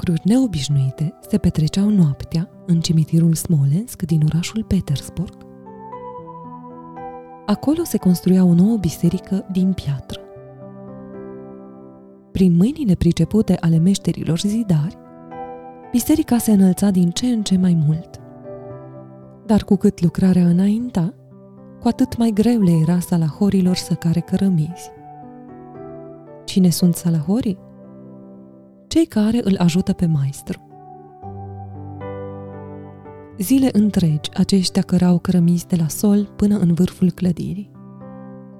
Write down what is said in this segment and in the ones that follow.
Lucruri neobișnuite se petreceau noaptea în cimitirul Smolensk din orașul Petersburg. Acolo se construia o nouă biserică din piatră. Prin mâinile pricepute ale meșterilor zidari, biserica se înălța din ce în ce mai mult. Dar cu cât lucrarea înainta, cu atât mai greu le era salahorilor să care cărămizi. Cine sunt salahorii? Cei care îl ajută pe maestru. Zile întregi aceștia cărau cărămizi de la sol până în vârful clădirii.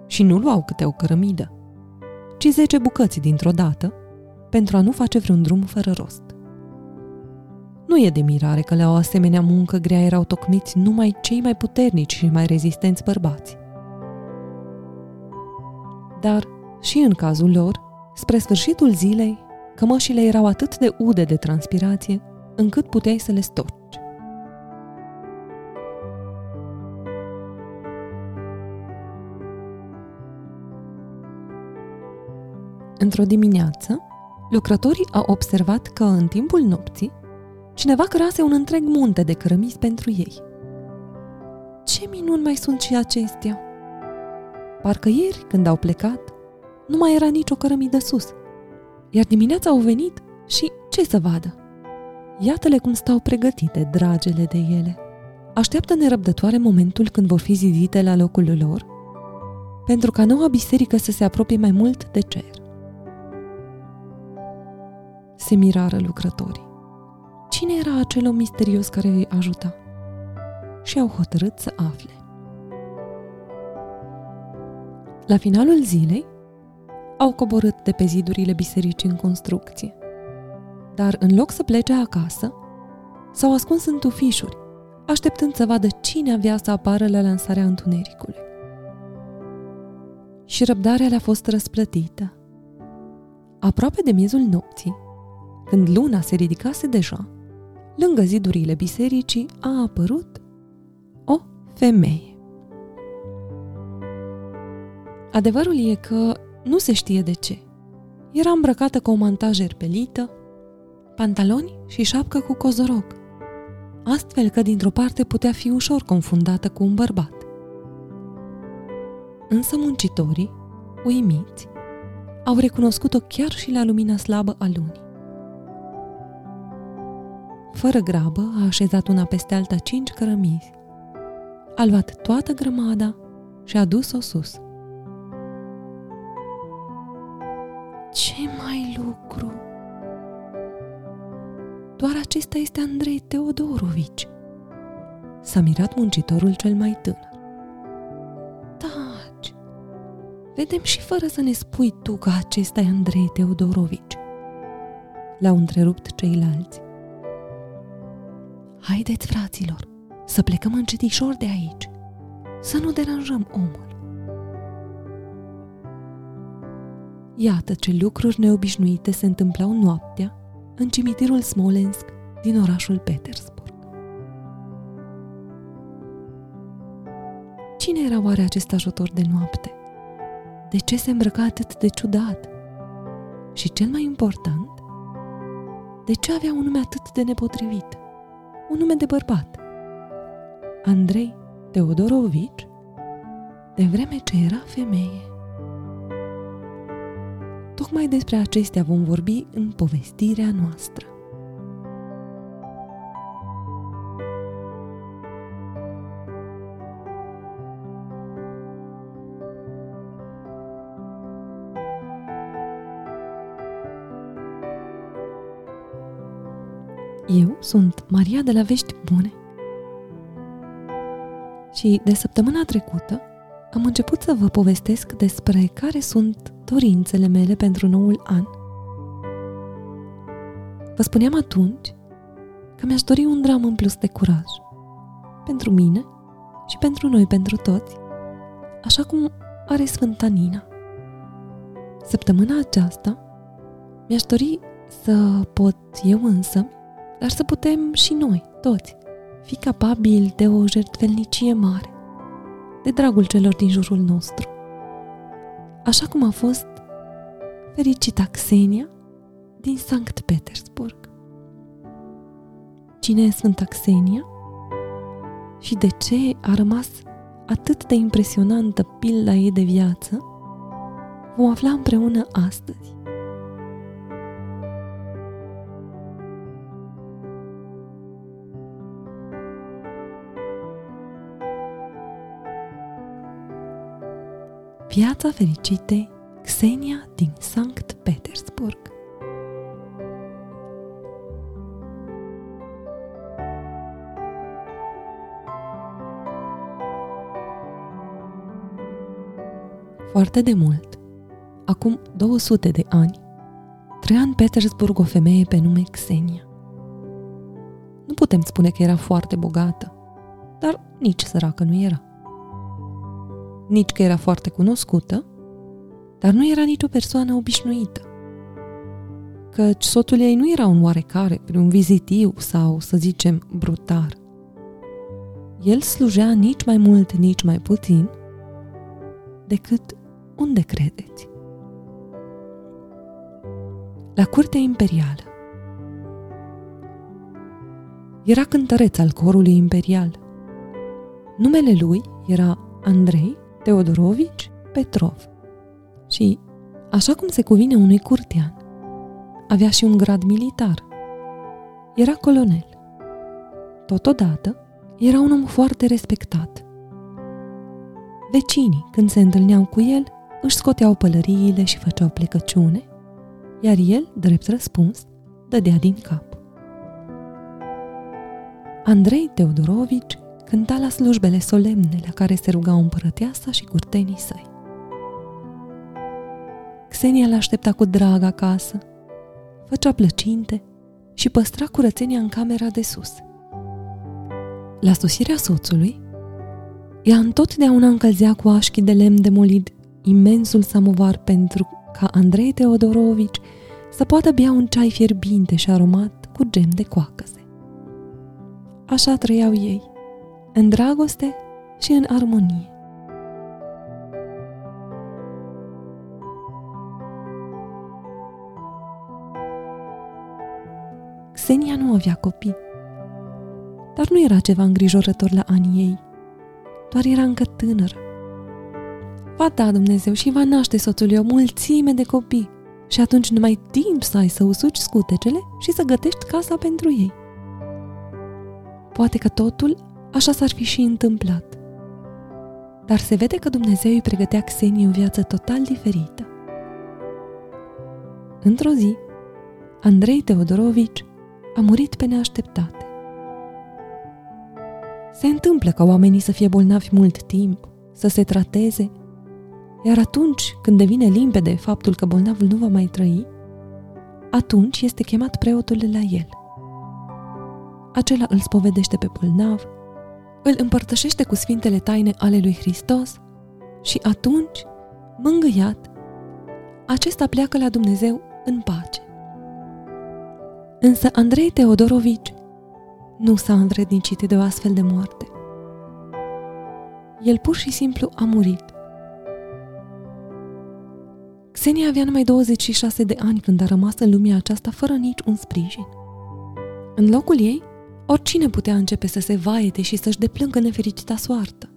Și nu luau câte o cărămidă, ci zece bucăți dintr-o dată, pentru a nu face vreun drum fără rost. Nu e de mirare că la o asemenea muncă grea erau tocmiți numai cei mai puternici și mai rezistenți bărbați. Dar și în cazul lor, spre sfârșitul zilei, cămășile erau atât de ude de transpirație, încât puteai să le storci. Într-o dimineață, lucrătorii au observat că în timpul nopții Cineva cărase un întreg munte de cărămizi pentru ei. Ce minuni mai sunt și acestea! Parcă ieri, când au plecat, nu mai era nicio cărămidă sus. Iar dimineața au venit și ce să vadă? Iată-le cum stau pregătite, dragele de ele. Așteaptă nerăbdătoare momentul când vor fi zidite la locul lor, pentru ca noua biserică să se apropie mai mult de cer. Se mirară lucrătorii cine era acel om misterios care îi ajuta și au hotărât să afle. La finalul zilei, au coborât de pe zidurile bisericii în construcție. Dar în loc să plece acasă, s-au ascuns în tufișuri, așteptând să vadă cine avea să apară la lansarea întunericului. Și răbdarea le-a fost răsplătită. Aproape de miezul nopții, când luna se ridicase deja, lângă zidurile bisericii a apărut o femeie. Adevărul e că nu se știe de ce. Era îmbrăcată cu o mantajă erpelită, pantaloni și șapcă cu cozoroc, astfel că dintr-o parte putea fi ușor confundată cu un bărbat. Însă muncitorii, uimiți, au recunoscut-o chiar și la lumina slabă a lunii. Fără grabă a așezat una peste alta cinci cărămizi. A luat toată grămada și a dus-o sus. Doar acesta este Andrei Teodorovici. S-a mirat muncitorul cel mai tânăr. Taci! Vedem și fără să ne spui tu că acesta e Andrei Teodorovici. L-au întrerupt ceilalți. Haideți, fraților, să plecăm încetișor de aici, să nu deranjăm omul. Iată ce lucruri neobișnuite se întâmplau noaptea în cimitirul Smolensk din orașul Petersburg. Cine era oare acest ajutor de noapte? De ce se îmbrăca atât de ciudat? Și cel mai important, de ce avea un nume atât de nepotrivit? un nume de bărbat. Andrei Teodorovici, de vreme ce era femeie. Tocmai despre acestea vom vorbi în povestirea noastră. Eu sunt Maria de la Vești Bune și de săptămâna trecută am început să vă povestesc despre care sunt dorințele mele pentru noul an. Vă spuneam atunci că mi-aș dori un dram în plus de curaj. Pentru mine și pentru noi, pentru toți. Așa cum are Sfânta Nina. Săptămâna aceasta mi-aș dori să pot eu însă dar să putem și noi, toți, fi capabili de o jertfelnicie mare, de dragul celor din jurul nostru așa cum a fost fericita Xenia din Sankt Petersburg. Cine e Sfânta Xenia? Și de ce a rămas atât de impresionantă pilda ei de viață? Vom afla împreună astăzi. Viața fericitei Xenia din Sankt Petersburg Foarte de mult, acum 200 de ani, trăia în Petersburg o femeie pe nume Xenia. Nu putem spune că era foarte bogată, dar nici săracă nu era. Nici că era foarte cunoscută, dar nu era nicio persoană obișnuită. Căci soțul ei nu era un oarecare, un vizitiu sau, să zicem, brutar. El slujea nici mai mult, nici mai puțin decât unde credeți? La curtea imperială. Era cântăreț al corului imperial. Numele lui era Andrei Teodorovici Petrov și, așa cum se cuvine unui curtean, avea și un grad militar. Era colonel. Totodată, era un om foarte respectat. Vecinii, când se întâlneau cu el, își scoteau pălăriile și făceau plecăciune, iar el, drept răspuns, dădea din cap. Andrei Teodorovici cânta la slujbele solemne la care se rugau împărăteasa și curtenii săi. Xenia l-aștepta cu drag acasă, făcea plăcinte și păstra curățenia în camera de sus. La sosirea soțului, ea întotdeauna încălzea cu așchi de lemn de molid imensul samovar pentru ca Andrei Teodorovici să poată bea un ceai fierbinte și aromat cu gem de coacăze. Așa trăiau ei, în dragoste și în armonie. Xenia nu avea copii, dar nu era ceva îngrijorător la anii ei, doar era încă tânără va da Dumnezeu și va naște soțului o mulțime de copii și atunci nu mai timp să ai să usuci scutecele și să gătești casa pentru ei. Poate că totul așa s-ar fi și întâmplat. Dar se vede că Dumnezeu îi pregătea Xenie o viață total diferită. Într-o zi, Andrei Teodorovici a murit pe neașteptate. Se întâmplă ca oamenii să fie bolnavi mult timp, să se trateze iar atunci când devine limpede faptul că bolnavul nu va mai trăi, atunci este chemat preotul la el. Acela îl spovedește pe bolnav, îl împărtășește cu sfintele taine ale lui Hristos și atunci, mângâiat, acesta pleacă la Dumnezeu în pace. Însă Andrei Teodorovici nu s-a învrednicit de o astfel de moarte. El pur și simplu a murit Xenia avea numai 26 de ani când a rămas în lumea aceasta fără nici un sprijin. În locul ei, oricine putea începe să se vaete și să-și deplângă nefericita soartă.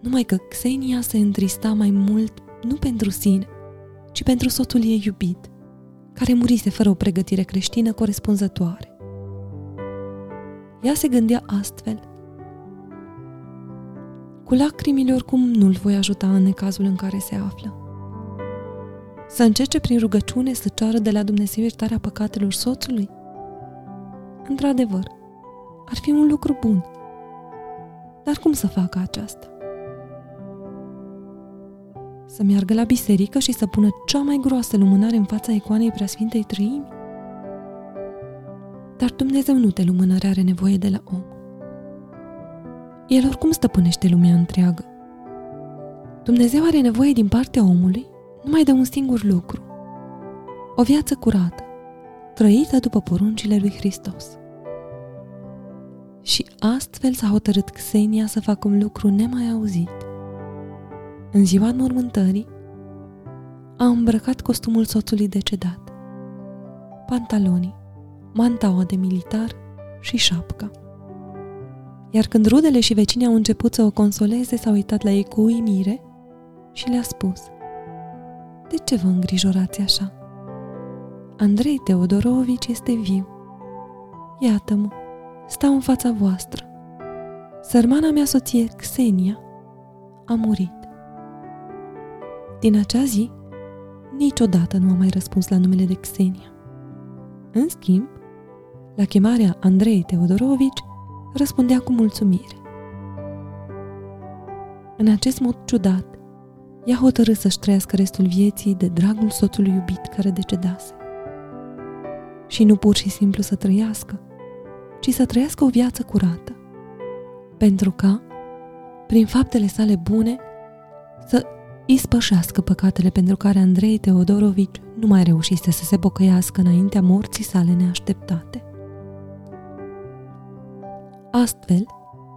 Numai că Xenia se întrista mai mult nu pentru sine, ci pentru soțul ei iubit, care murise fără o pregătire creștină corespunzătoare. Ea se gândea astfel. Cu lacrimile oricum nu-l voi ajuta în cazul în care se află să încerce prin rugăciune să ceară de la Dumnezeu iertarea păcatelor soțului? Într-adevăr, ar fi un lucru bun. Dar cum să facă aceasta? Să meargă la biserică și să pună cea mai groasă lumânare în fața icoanei Preasfintei Trăimi? Dar Dumnezeu nu te lumânare are nevoie de la om. El oricum stăpânește lumea întreagă. Dumnezeu are nevoie din partea omului numai de un singur lucru. O viață curată, trăită după poruncile lui Hristos. Și astfel s-a hotărât Xenia să facă un lucru nemai auzit. În ziua înmormântării, a îmbrăcat costumul soțului decedat, pantalonii, mantaua de militar și șapca. Iar când rudele și vecinii au început să o consoleze, s-au uitat la ei cu uimire și le-a spus De ce vă îngrijorați așa? Andrei Teodorovici este viu. Iată-mă, stau în fața voastră. Sărmana mea soție, Xenia, a murit. Din acea zi, niciodată nu a mai răspuns la numele de Xenia. În schimb, la chemarea Andrei Teodorovici, răspundea cu mulțumire. În acest mod ciudat, ea hotărât să-și trăiască restul vieții de dragul soțului iubit care decedase. Și nu pur și simplu să trăiască, ci să trăiască o viață curată, pentru ca, prin faptele sale bune, să ispășească păcatele pentru care Andrei Teodorovici nu mai reușise să se pocăiască înaintea morții sale neașteptate. Astfel,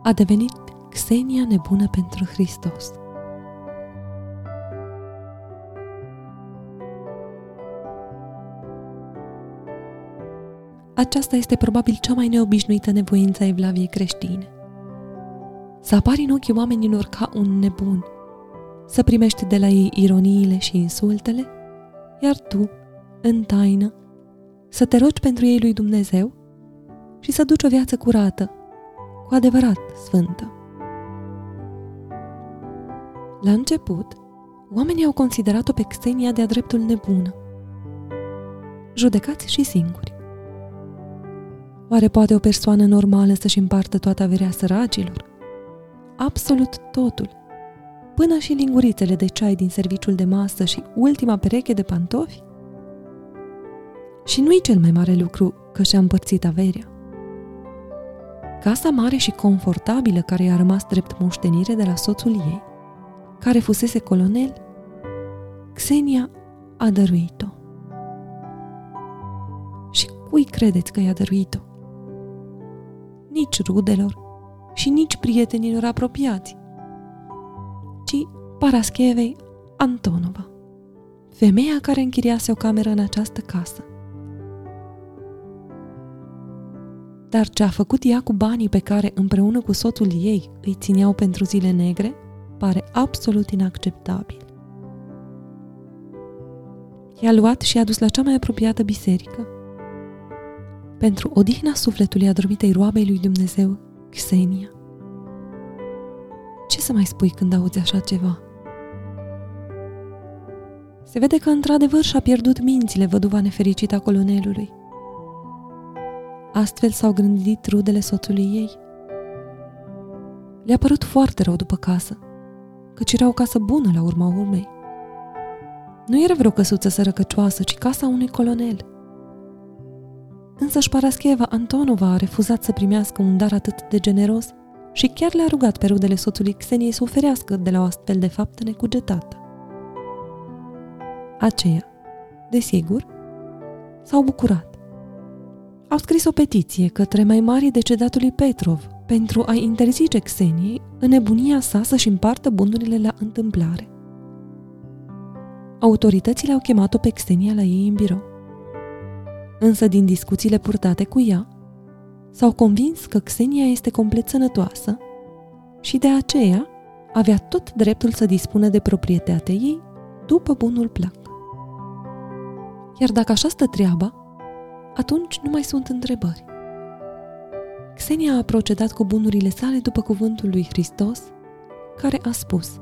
a devenit Xenia nebună pentru Hristos. Aceasta este probabil cea mai neobișnuită nevoință a evlaviei creștine. Să apari în ochii oamenilor ca un nebun, să primești de la ei ironiile și insultele, iar tu, în taină, să te rogi pentru ei lui Dumnezeu și să duci o viață curată, cu adevărat sfântă. La început, oamenii au considerat-o pe Xenia de-a dreptul nebună. Judecați și singuri. Oare poate o persoană normală să-și împartă toată averea săracilor? Absolut totul. Până și lingurițele de ceai din serviciul de masă și ultima pereche de pantofi? Și nu-i cel mai mare lucru că și-a împărțit averea. Casa mare și confortabilă care i-a rămas drept moștenire de la soțul ei, care fusese colonel, Xenia a dăruit-o. Și cui credeți că i-a dăruit-o? Nici rudelor și nici prietenilor apropiați, ci Paraschevei Antonova, femeia care închiriase o cameră în această casă. Dar ce a făcut ea cu banii pe care împreună cu soțul ei îi țineau pentru zile negre, pare absolut inacceptabil. I-a luat și i-a dus la cea mai apropiată biserică. Pentru odihna sufletului adormitei roabei lui Dumnezeu, Xenia. Ce să mai spui când auzi așa ceva? Se vede că într-adevăr și-a pierdut mințile văduva nefericită a colonelului – Astfel s-au gândit rudele soțului ei. Le-a părut foarte rău după casă, căci era o casă bună la urma urmei. Nu era vreo căsuță sărăcăcioasă, ci casa unui colonel. Însă Parascheva Antonova a refuzat să primească un dar atât de generos și chiar le-a rugat pe rudele soțului Xeniei să oferească de la o astfel de faptă necugetată. Aceea, desigur, s-au bucurat au scris o petiție către mai mari decedatului Petrov pentru a interzice Xeniei în nebunia sa să-și împartă bunurile la întâmplare. Autoritățile au chemat-o pe Xenia la ei în birou. Însă din discuțiile purtate cu ea, s-au convins că Xenia este complet sănătoasă și de aceea avea tot dreptul să dispună de proprietatea ei după bunul plac. Iar dacă așa stă treaba, atunci nu mai sunt întrebări. Xenia a procedat cu bunurile sale după cuvântul lui Hristos, care a spus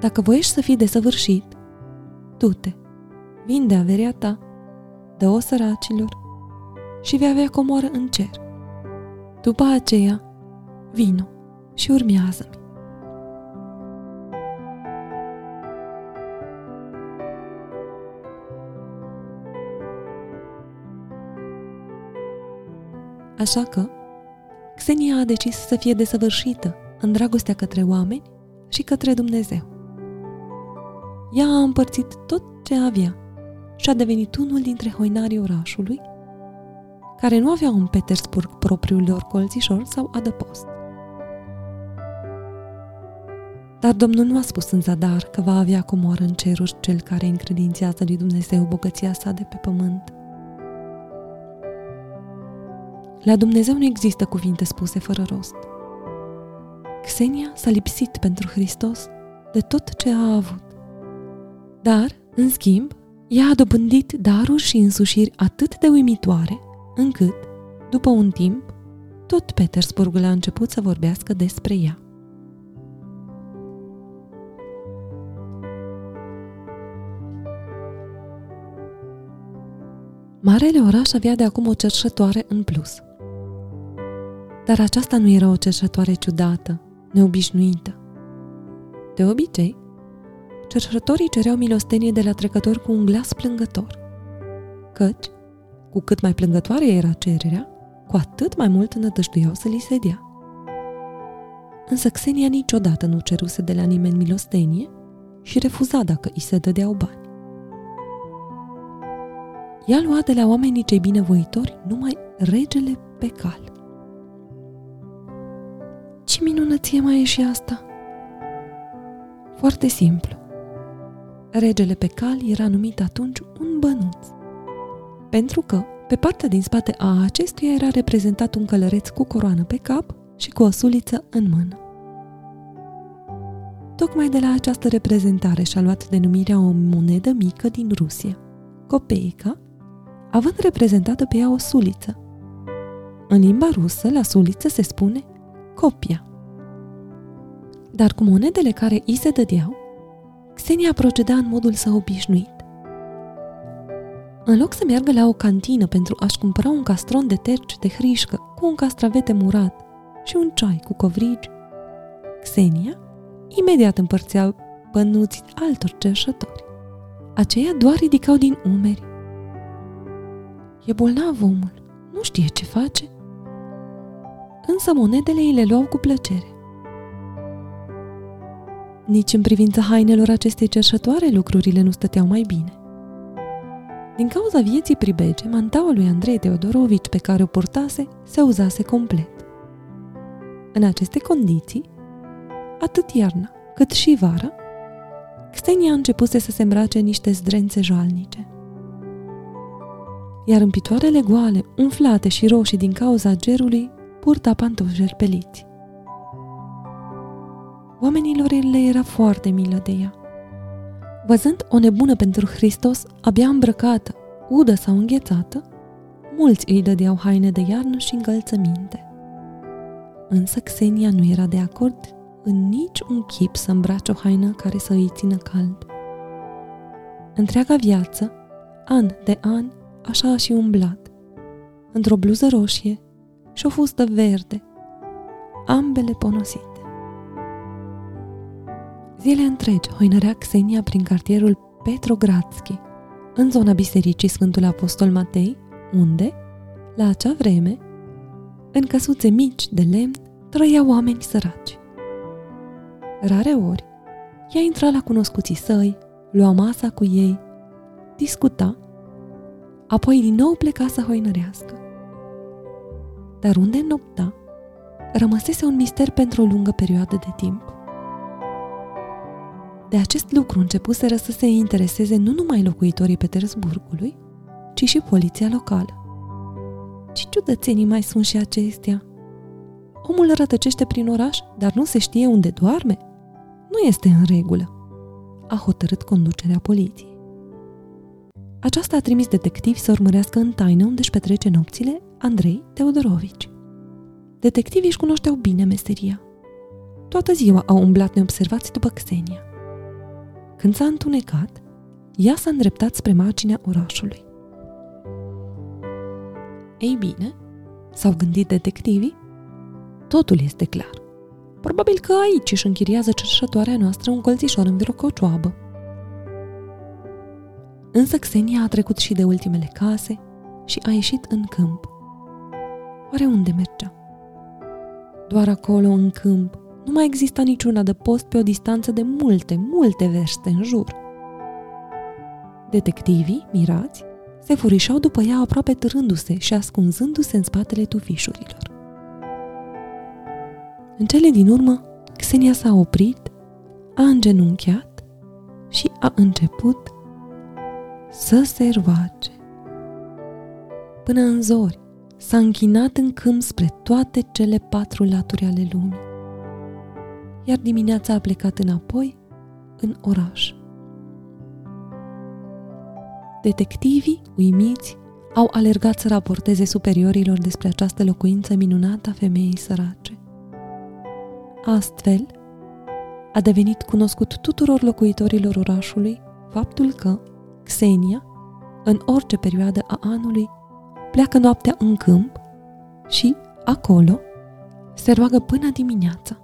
Dacă voiești să fii desăvârșit, du-te, vinde averea ta, dă-o săracilor și vei avea comoară în cer. După aceea, vino și urmează-mi. Așa că, Xenia a decis să fie desăvârșită în dragostea către oameni și către Dumnezeu. Ea a împărțit tot ce avea și a devenit unul dintre hoinarii orașului, care nu aveau în Petersburg propriul lor colțișor sau adăpost. Dar Domnul nu a spus în zadar că va avea comoară în ceruri cel care încredințează lui Dumnezeu bogăția sa de pe pământ – la Dumnezeu nu există cuvinte spuse fără rost. Xenia s-a lipsit pentru Hristos de tot ce a avut. Dar, în schimb, ea a dobândit daruri și însușiri atât de uimitoare, încât, după un timp, tot Petersburgul a început să vorbească despre ea. Marele oraș avea de acum o cerșătoare în plus. Dar aceasta nu era o cerșătoare ciudată, neobișnuită. De obicei, cerșătorii cereau milostenie de la trecători cu un glas plângător, căci, cu cât mai plângătoare era cererea, cu atât mai mult nădăjduiau să li se dea. Însă Xenia niciodată nu ceruse de la nimeni milostenie și refuza dacă îi se dădeau bani. Ea lua de la oamenii cei binevoitori numai regele pe cal. Ce minunăție mai e și asta? Foarte simplu. Regele pe cal era numit atunci un bănuț. Pentru că, pe partea din spate a acestuia era reprezentat un călăreț cu coroană pe cap și cu o suliță în mână. Tocmai de la această reprezentare și-a luat denumirea o monedă mică din Rusia, copeica, având reprezentată pe ea o suliță. În limba rusă, la suliță se spune copia. Dar cu monedele care îi se dădeau, Xenia proceda în modul său obișnuit. În loc să meargă la o cantină pentru a-și cumpăra un castron de terci de hrișcă cu un castravete murat și un ceai cu covrigi, Xenia imediat împărțea bănuți altor cerșători. Aceia doar ridicau din umeri E bolnav omul, nu știe ce face. Însă monedele îi le luau cu plăcere. Nici în privința hainelor acestei cerșătoare lucrurile nu stăteau mai bine. Din cauza vieții pribege, mantaua lui Andrei Teodorovici pe care o purtase se uzase complet. În aceste condiții, atât iarna cât și vara, Xenia a început să se îmbrace niște zdrențe jalnice iar în picioarele goale, umflate și roșii din cauza gerului, purta pantofi jerpeliți. Oamenilor le era foarte milă de ea. Văzând o nebună pentru Hristos abia îmbrăcată, udă sau înghețată, mulți îi dădeau haine de iarnă și încălțăminte. Însă Xenia nu era de acord în nici un chip să îmbrace o haină care să îi țină cald. Întreaga viață, an de an, așa a și umblat, într-o bluză roșie și o fustă verde, ambele ponosite. Zile întregi hoinărea Xenia prin cartierul Petrogradski, în zona bisericii Sfântul Apostol Matei, unde, la acea vreme, în căsuțe mici de lemn, trăiau oameni săraci. Rare ori, ea intra la cunoscuții săi, lua masa cu ei, discuta apoi din nou pleca să hoinărească. Dar unde nopta, rămăsese un mister pentru o lungă perioadă de timp. De acest lucru începuseră să se intereseze nu numai locuitorii Petersburgului, ci și poliția locală. Ce ciudățenii mai sunt și acestea? Omul rătăcește prin oraș, dar nu se știe unde doarme? Nu este în regulă, a hotărât conducerea poliției. Aceasta a trimis detectivi să urmărească în taină unde își petrece nopțile Andrei Teodorovici. Detectivii își cunoșteau bine meseria. Toată ziua au umblat neobservați după Xenia. Când s-a întunecat, ea s-a îndreptat spre marginea orașului. Ei bine, s-au gândit detectivii, totul este clar. Probabil că aici își închiriază cerșătoarea noastră un colțișor în vreo cocioabă. Însă Xenia a trecut și de ultimele case și a ieșit în câmp. Oare unde mergea? Doar acolo, în câmp, nu mai exista niciuna de post pe o distanță de multe, multe verste în jur. Detectivii, mirați, se furișau după ea aproape târându-se și ascunzându-se în spatele tufișurilor. În cele din urmă, Xenia s-a oprit, a îngenunchiat și a început să se roage. Până în zori s-a închinat în câmp spre toate cele patru laturi ale lumii. Iar dimineața a plecat înapoi în oraș. Detectivii, uimiți, au alergat să raporteze superiorilor despre această locuință minunată a femeii sărace. Astfel, a devenit cunoscut tuturor locuitorilor orașului faptul că Xenia, în orice perioadă a anului, pleacă noaptea în câmp și, acolo, se roagă până dimineața.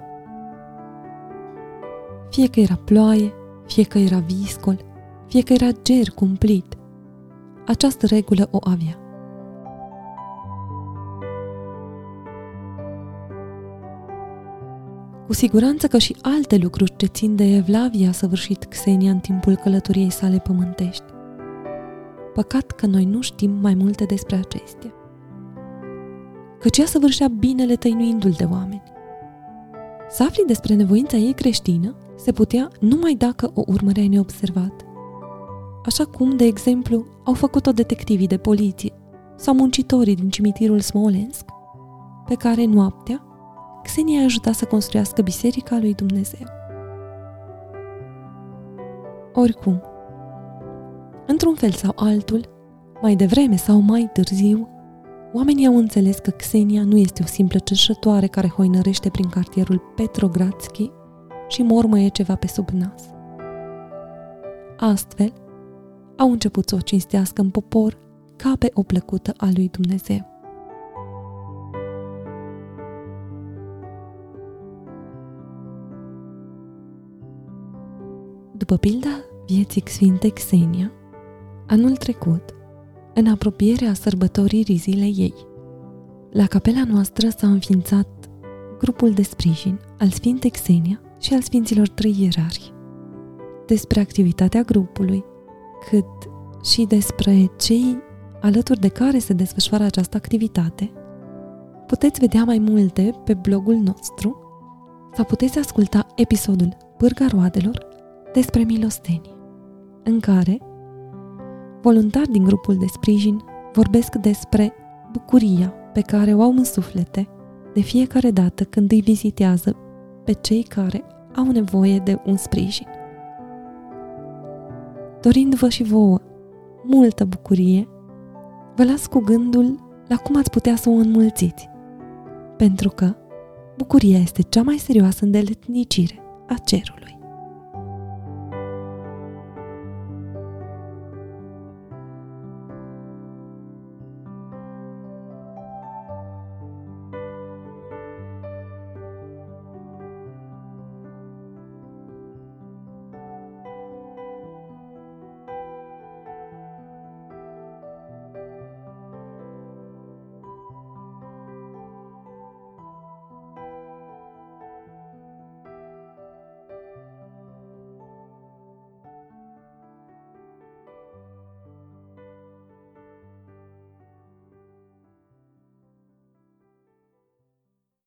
Fie că era ploaie, fie că era viscol, fie că era ger cumplit, această regulă o avea. Cu siguranță că și alte lucruri ce țin de Evlavia a săvârșit Xenia în timpul călătoriei sale pământești. Păcat că noi nu știm mai multe despre acestea. Căci ea săvârșea binele tăinuindu-l de oameni. Să afli despre nevoința ei creștină se putea numai dacă o urmăreai neobservat. Așa cum, de exemplu, au făcut-o detectivii de poliție sau muncitorii din cimitirul Smolensk, pe care noaptea Xenia a ajutat să construiască Biserica lui Dumnezeu. Oricum, într-un fel sau altul, mai devreme sau mai târziu, oamenii au înțeles că Xenia nu este o simplă cerșătoare care hoinărește prin cartierul Petrogradski și mormăie ceva pe sub nas. Astfel, au început să o cinstească în popor ca pe o plăcută a lui Dumnezeu. După pilda vieții Sfinte Xenia, anul trecut, în apropierea sărbătoririi zilei ei, la capela noastră s-a înființat grupul de sprijin al Sfintei Xenia și al Sfinților Trei Ierari. Despre activitatea grupului, cât și despre cei alături de care se desfășoară această activitate, puteți vedea mai multe pe blogul nostru sau puteți asculta episodul Pârga Roadelor despre milostenie, în care voluntari din grupul de sprijin vorbesc despre bucuria pe care o au în suflete de fiecare dată când îi vizitează pe cei care au nevoie de un sprijin. Dorindu-vă și vouă multă bucurie, vă las cu gândul la cum ați putea să o înmulțiți, pentru că bucuria este cea mai serioasă îndeletnicire a cerului.